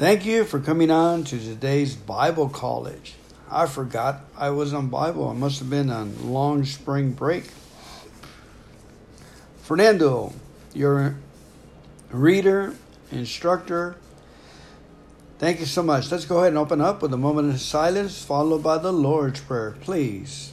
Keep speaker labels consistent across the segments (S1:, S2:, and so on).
S1: Thank you for coming on to today's Bible College. I forgot I was on Bible. I must have been on long spring break. Fernando, your reader, instructor. Thank you so much. Let's go ahead and open up with a moment of silence, followed by the Lord's Prayer, please.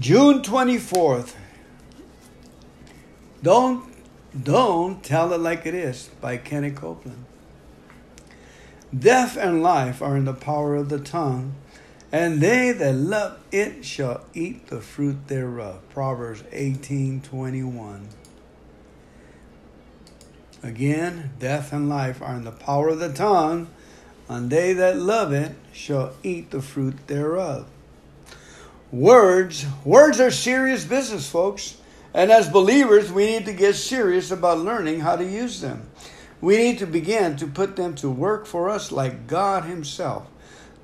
S1: June 24th. Don't don't tell it like it is by Kenny Copeland. Death and life are in the power of the tongue, and they that love it shall eat the fruit thereof. Proverbs 18:21. Again, death and life are in the power of the tongue, and they that love it shall eat the fruit thereof. Words, words are serious business, folks. And as believers, we need to get serious about learning how to use them. We need to begin to put them to work for us like God Himself.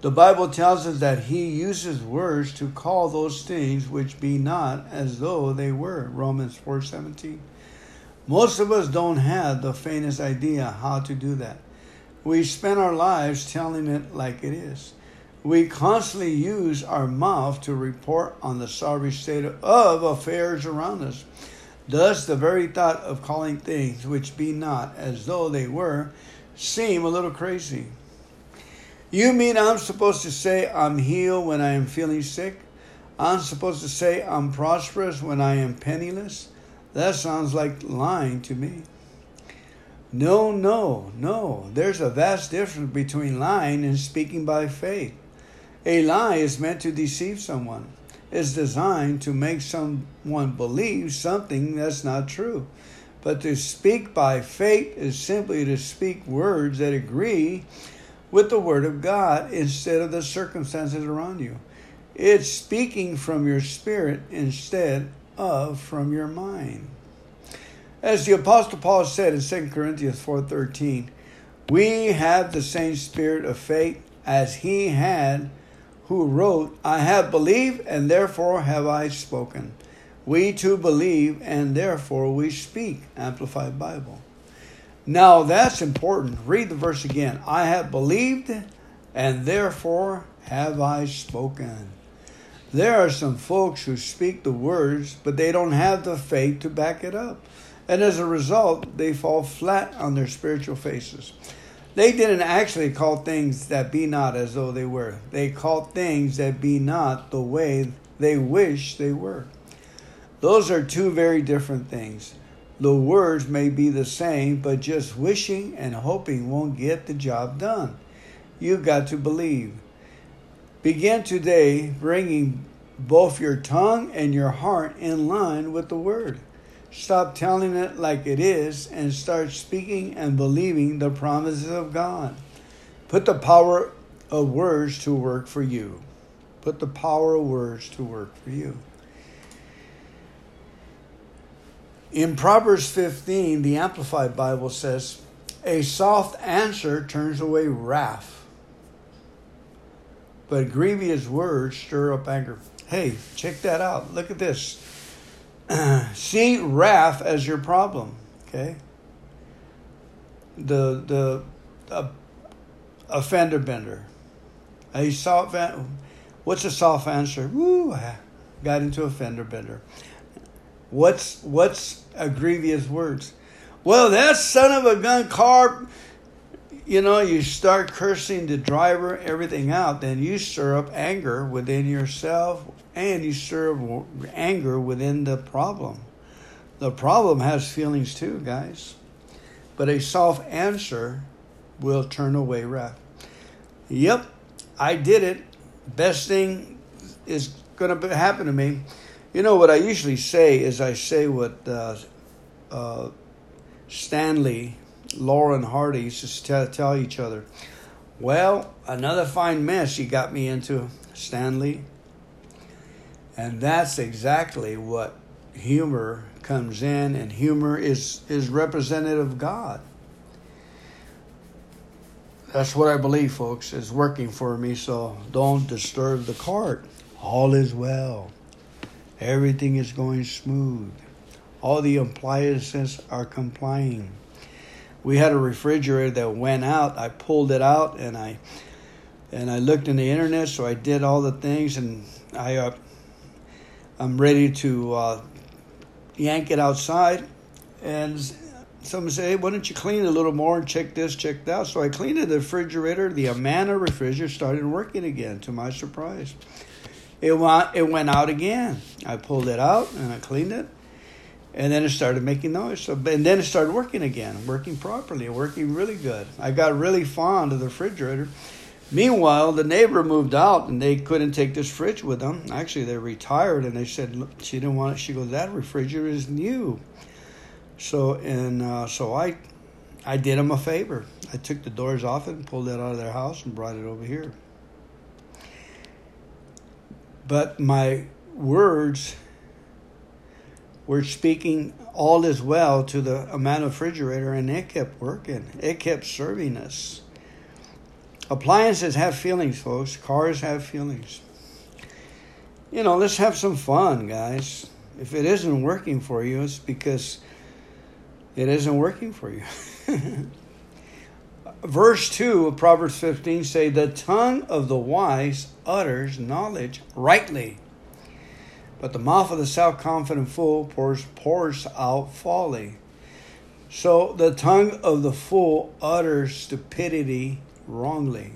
S1: The Bible tells us that He uses words to call those things which be not as though they were. Romans 4:17. Most of us don't have the faintest idea how to do that. We spend our lives telling it like it is. We constantly use our mouth to report on the sorry state of affairs around us. Thus, the very thought of calling things which be not as though they were seem a little crazy. You mean I'm supposed to say I'm healed when I am feeling sick? I'm supposed to say I'm prosperous when I am penniless? That sounds like lying to me. No, no, no. There's a vast difference between lying and speaking by faith. A lie is meant to deceive someone. It's designed to make someone believe something that's not true. But to speak by faith is simply to speak words that agree with the Word of God instead of the circumstances around you. It's speaking from your spirit instead of from your mind. As the apostle Paul said in 2 Corinthians 4:13, we have the same spirit of faith as he had who wrote, I have believed and therefore have I spoken. We too believe and therefore we speak. Amplified Bible. Now that's important. Read the verse again. I have believed and therefore have I spoken. There are some folks who speak the words, but they don't have the faith to back it up. And as a result, they fall flat on their spiritual faces. They didn't actually call things that be not as though they were. They called things that be not the way they wish they were. Those are two very different things. The words may be the same, but just wishing and hoping won't get the job done. You've got to believe. Begin today bringing both your tongue and your heart in line with the word. Stop telling it like it is and start speaking and believing the promises of God. Put the power of words to work for you. Put the power of words to work for you. In Proverbs 15, the Amplified Bible says, A soft answer turns away wrath, but grievous words stir up anger. Hey, check that out. Look at this. see wrath as your problem. Okay. The the uh, offender bender. A soft. What's a soft answer? Woo! I got into a fender bender. What's what's a grievous words? Well, that son of a gun car. You know, you start cursing the driver, everything out, then you stir up anger within yourself, and you stir anger within the problem. The problem has feelings too, guys. But a soft answer will turn away wrath. Yep, I did it. Best thing is going to happen to me. You know what I usually say is I say what uh, uh, Stanley, Laurel and Hardy used to tell each other, Well, another fine mess you got me into, Stanley. And that's exactly what humor comes in, and humor is, is representative of God. That's what I believe, folks, is working for me, so don't disturb the cart. All is well. Everything is going smooth. All the appliances are complying. We had a refrigerator that went out. I pulled it out and I and I looked in the internet, so I did all the things, and I uh, I'm ready to uh, yank it outside. And someone said, "Hey, why don't you clean it a little more and check this, check that?" So I cleaned the refrigerator. The Amana refrigerator started working again. To my surprise, it went it went out again. I pulled it out and I cleaned it, and then it started making noise. So, and then it started working again, working properly, working really good. I got really fond of the refrigerator. Meanwhile, the neighbor moved out and they couldn't take this fridge with them. Actually, they retired and they said she didn't want it. She goes, "That refrigerator is new." So and uh, so I, I did them a favor. I took the doors off it and pulled it out of their house and brought it over here. But my words were speaking all is well to the Amana refrigerator, and it kept working. It kept serving us. Appliances have feelings, folks. Cars have feelings. You know, let's have some fun, guys. If it isn't working for you, it's because it isn't working for you. Verse 2 of Proverbs 15 say, The tongue of the wise utters knowledge rightly, but the mouth of the self-confident fool pours, pours out folly. So the tongue of the fool utters stupidity wrongly,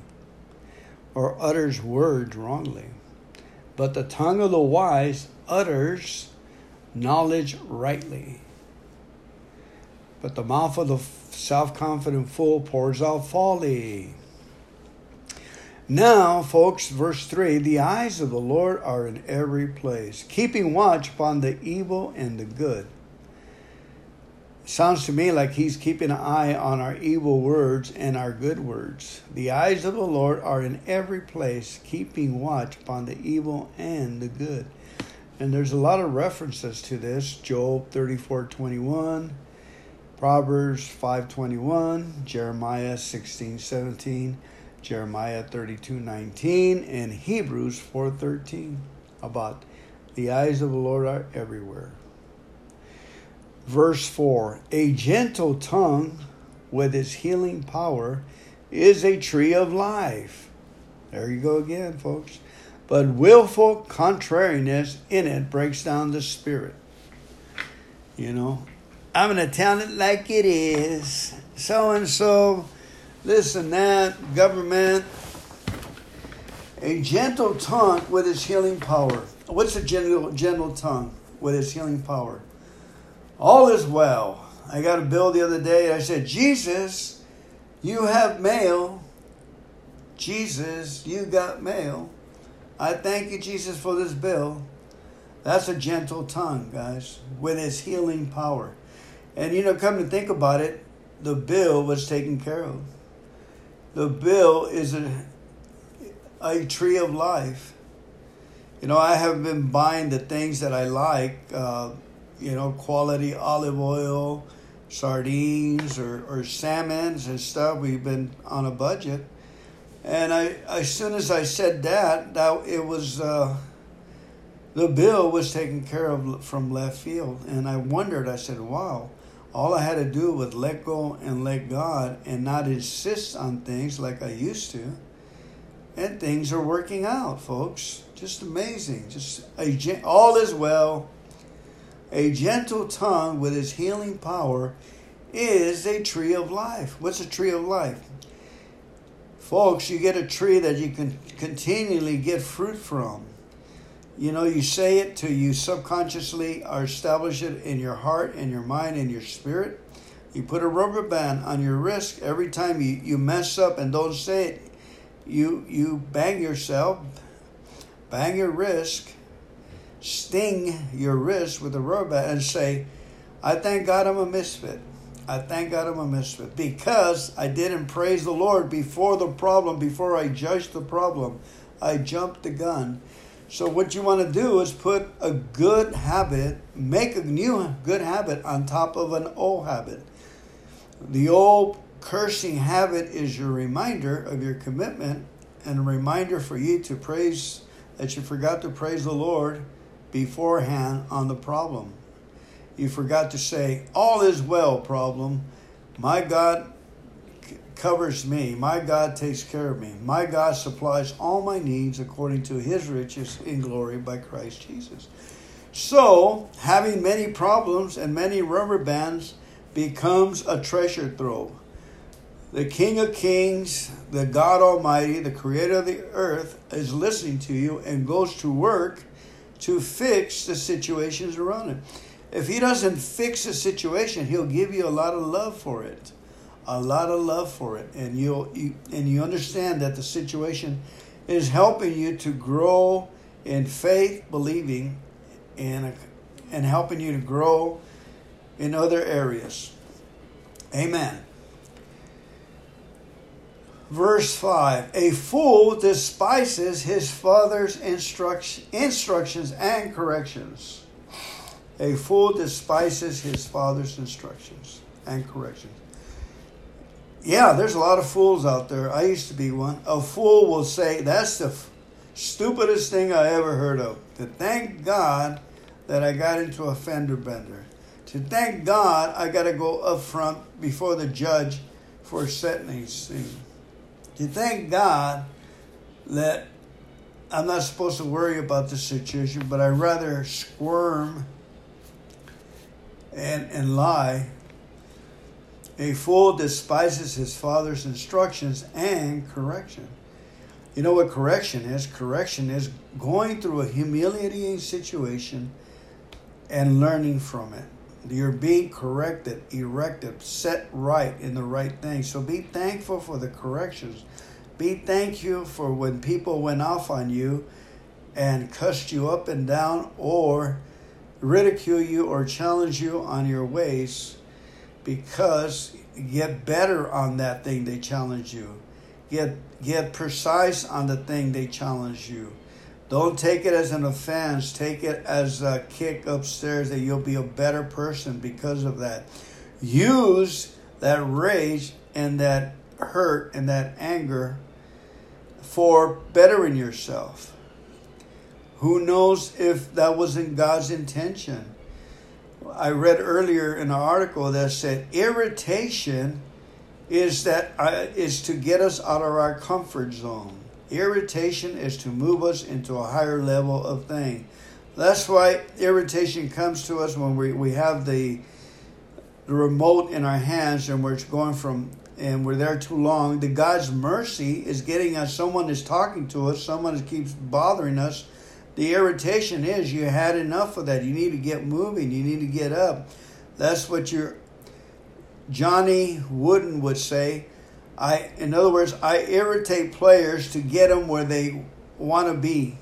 S1: or utters words wrongly. But the tongue of the wise utters knowledge rightly but the mouth of the self confident fool pours out folly. Now, folks, verse 3 the eyes of the Lord are in every place, keeping watch upon the evil and the good. Sounds to me like he's keeping an eye on our evil words and our good words. The eyes of the Lord are in every place, keeping watch upon the evil and the good. And there's a lot of references to this. Job 34 21. Proverbs 5:21, Jeremiah 16:17, Jeremiah 32:19, and Hebrews 4:13 about the eyes of the Lord are everywhere. Verse 4, a gentle tongue with its healing power is a tree of life. There you go again, folks. But willful contrariness in it breaks down the spirit. You know, I'm going to tell it like it is. So and so, and that, government. A gentle tongue with its healing power. What's a gentle, gentle tongue with its healing power? All is well. I got a bill the other day. I said, Jesus, you have mail. Jesus, you got mail. I thank you, Jesus, for this bill. That's a gentle tongue, guys, with its healing power. And you know, come to think about it, the bill was taken care of. The bill is a, a tree of life. You know, I have been buying the things that I like, uh, you know, quality olive oil, sardines, or, or salmons and stuff. We've been on a budget. And I, as soon as I said that, that it was, uh, the bill was taken care of from left field. And I wondered, I said, wow, all I had to do was let go and let God and not insist on things like I used to. And things are working out, folks. Just amazing. Just all is well. A gentle tongue with its healing power is a tree of life. What's a tree of life? Folks, you get a tree that you can continually get fruit from. You know, you say it to you subconsciously or establish it in your heart and your mind and your spirit. You put a rubber band on your wrist every time you, you mess up and don't say it. You you bang yourself, bang your wrist, sting your wrist with a rubber and say, I thank God I'm a misfit. I thank God I'm a misfit because I didn't praise the Lord before the problem, before I judged the problem. I jumped the gun. So, what you want to do is put a good habit, make a new good habit on top of an old habit. The old cursing habit is your reminder of your commitment and a reminder for you to praise that you forgot to praise the Lord beforehand on the problem. You forgot to say, All is well, problem. My God covers me. My God takes care of me. My God supplies all my needs according to his riches in glory by Christ Jesus. So, having many problems and many rubber bands becomes a treasure trove. The King of Kings, the God Almighty, the Creator of the earth, is listening to you and goes to work to fix the situations around him. If he doesn't fix the situation, he'll give you a lot of love for it. A lot of love for it. And you'll you, and you understand that the situation is helping you to grow in faith, believing, and and helping you to grow in other areas. Amen. Verse 5 A fool despises his father's instruction, instructions and corrections. A fool despises his father's instructions and corrections. Yeah, there's a lot of fools out there. I used to be one. A fool will say, That's the f- stupidest thing I ever heard of. To thank God that I got into a fender bender. To thank God I got to go up front before the judge for sentencing you thank God that I'm not supposed to worry about the situation, but I rather squirm and, and lie. A fool despises his father's instructions and correction. You know what correction is? Correction is going through a humiliating situation and learning from it. You're being corrected, erected, set right in the right thing. So be thankful for the corrections. Be thankful for when people went off on you and cussed you up and down or ridicule you or challenge you on your ways because get better on that thing they challenge you. Get get precise on the thing they challenge you. Don't take it as an offense. Take it as a kick upstairs that you'll be a better person because of that. Use that rage and that hurt and that anger for bettering yourself. Who knows if that wasn't God's intention? I read earlier in an article that said irritation is that uh, is to get us out of our comfort zone. Irritation is to move us into a higher level of thing. That's why irritation comes to us when we, we have the, the remote in our hands and we're going from and we're there too long. The God's mercy is getting us someone is talking to us, someone keeps bothering us. The irritation is you had enough of that. You need to get moving, you need to get up. That's what your Johnny Wooden would say. I, in other words, I irritate players to get them where they want to be,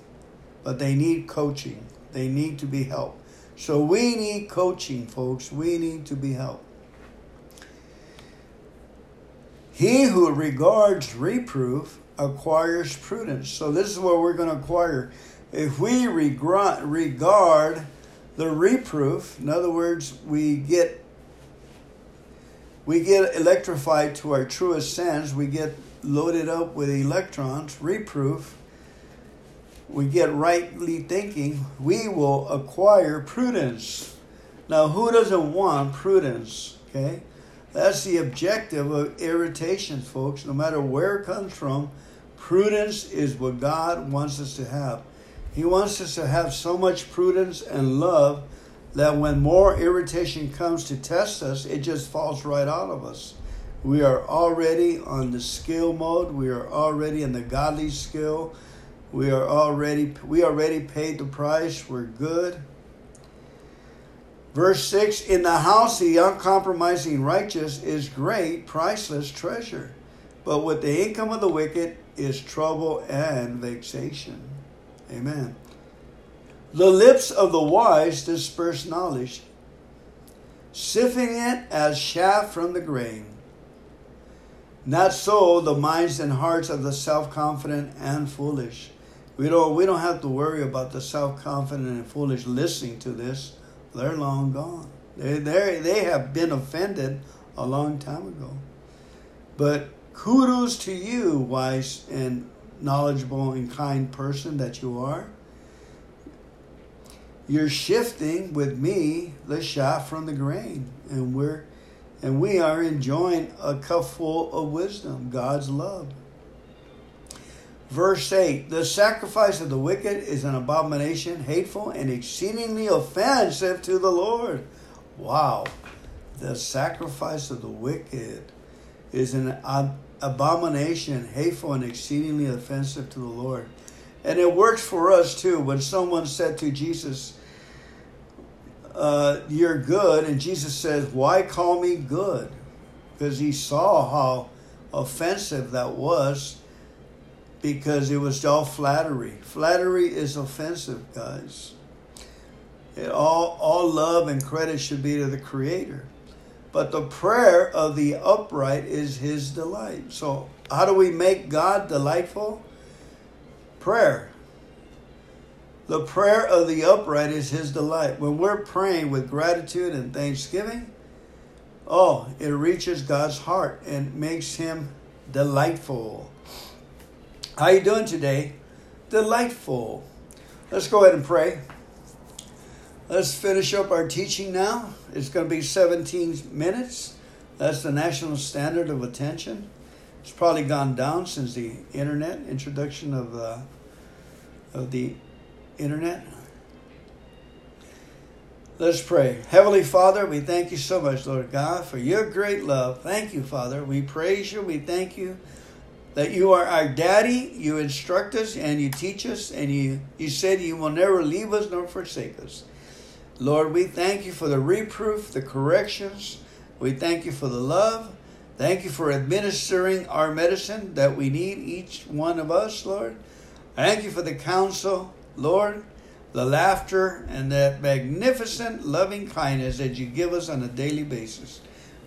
S1: but they need coaching. They need to be helped. So we need coaching, folks. We need to be helped. He who regards reproof acquires prudence. So this is what we're going to acquire. If we regard the reproof, in other words, we get we get electrified to our truest sense. We get loaded up with electrons, reproof. We get rightly thinking. We will acquire prudence. Now, who doesn't want prudence? Okay? That's the objective of irritation, folks. No matter where it comes from, prudence is what God wants us to have. He wants us to have so much prudence and love that when more irritation comes to test us, it just falls right out of us. We are already on the skill mode. We are already in the godly skill. We are already we already paid the price. We're good. Verse 6 In the house of the uncompromising righteous is great, priceless treasure, but with the income of the wicked is trouble and vexation. Amen. The lips of the wise disperse knowledge, sifting it as chaff from the grain. Not so the minds and hearts of the self-confident and foolish. We don't we don't have to worry about the self-confident and foolish listening to this. They're long gone. They they they have been offended a long time ago. But kudos to you, wise and knowledgeable and kind person that you are. You're shifting with me the chaff from the grain, and we're and we are enjoying a cupful of wisdom, God's love. Verse 8 The sacrifice of the wicked is an abomination, hateful, and exceedingly offensive to the Lord. Wow. The sacrifice of the wicked is an abomination, hateful, and exceedingly offensive to the Lord. And it works for us too. When someone said to Jesus, uh, You're good, and Jesus says, Why call me good? Because he saw how offensive that was because it was all flattery. Flattery is offensive, guys. It, all, all love and credit should be to the Creator. But the prayer of the upright is his delight. So, how do we make God delightful? Prayer. The prayer of the upright is his delight. When we're praying with gratitude and thanksgiving, oh, it reaches God's heart and makes him delightful. How you doing today? Delightful. Let's go ahead and pray. Let's finish up our teaching now. It's going to be 17 minutes. That's the national standard of attention. It's probably gone down since the internet introduction of uh, of the internet. Let's pray. Heavenly Father, we thank you so much, Lord God, for your great love. Thank you, Father. We praise you. We thank you that you are our daddy. You instruct us and you teach us, and you, you said you will never leave us nor forsake us. Lord, we thank you for the reproof, the corrections. We thank you for the love. Thank you for administering our medicine that we need, each one of us, Lord. Thank you for the counsel, Lord, the laughter, and that magnificent loving kindness that you give us on a daily basis.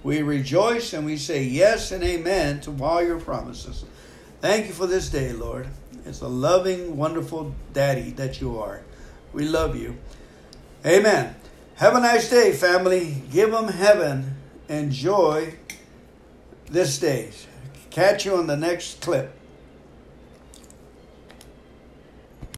S1: We rejoice and we say yes and amen to all your promises. Thank you for this day, Lord. It's a loving, wonderful daddy that you are. We love you. Amen. Have a nice day, family. Give them heaven. Enjoy this day. Catch you on the next clip.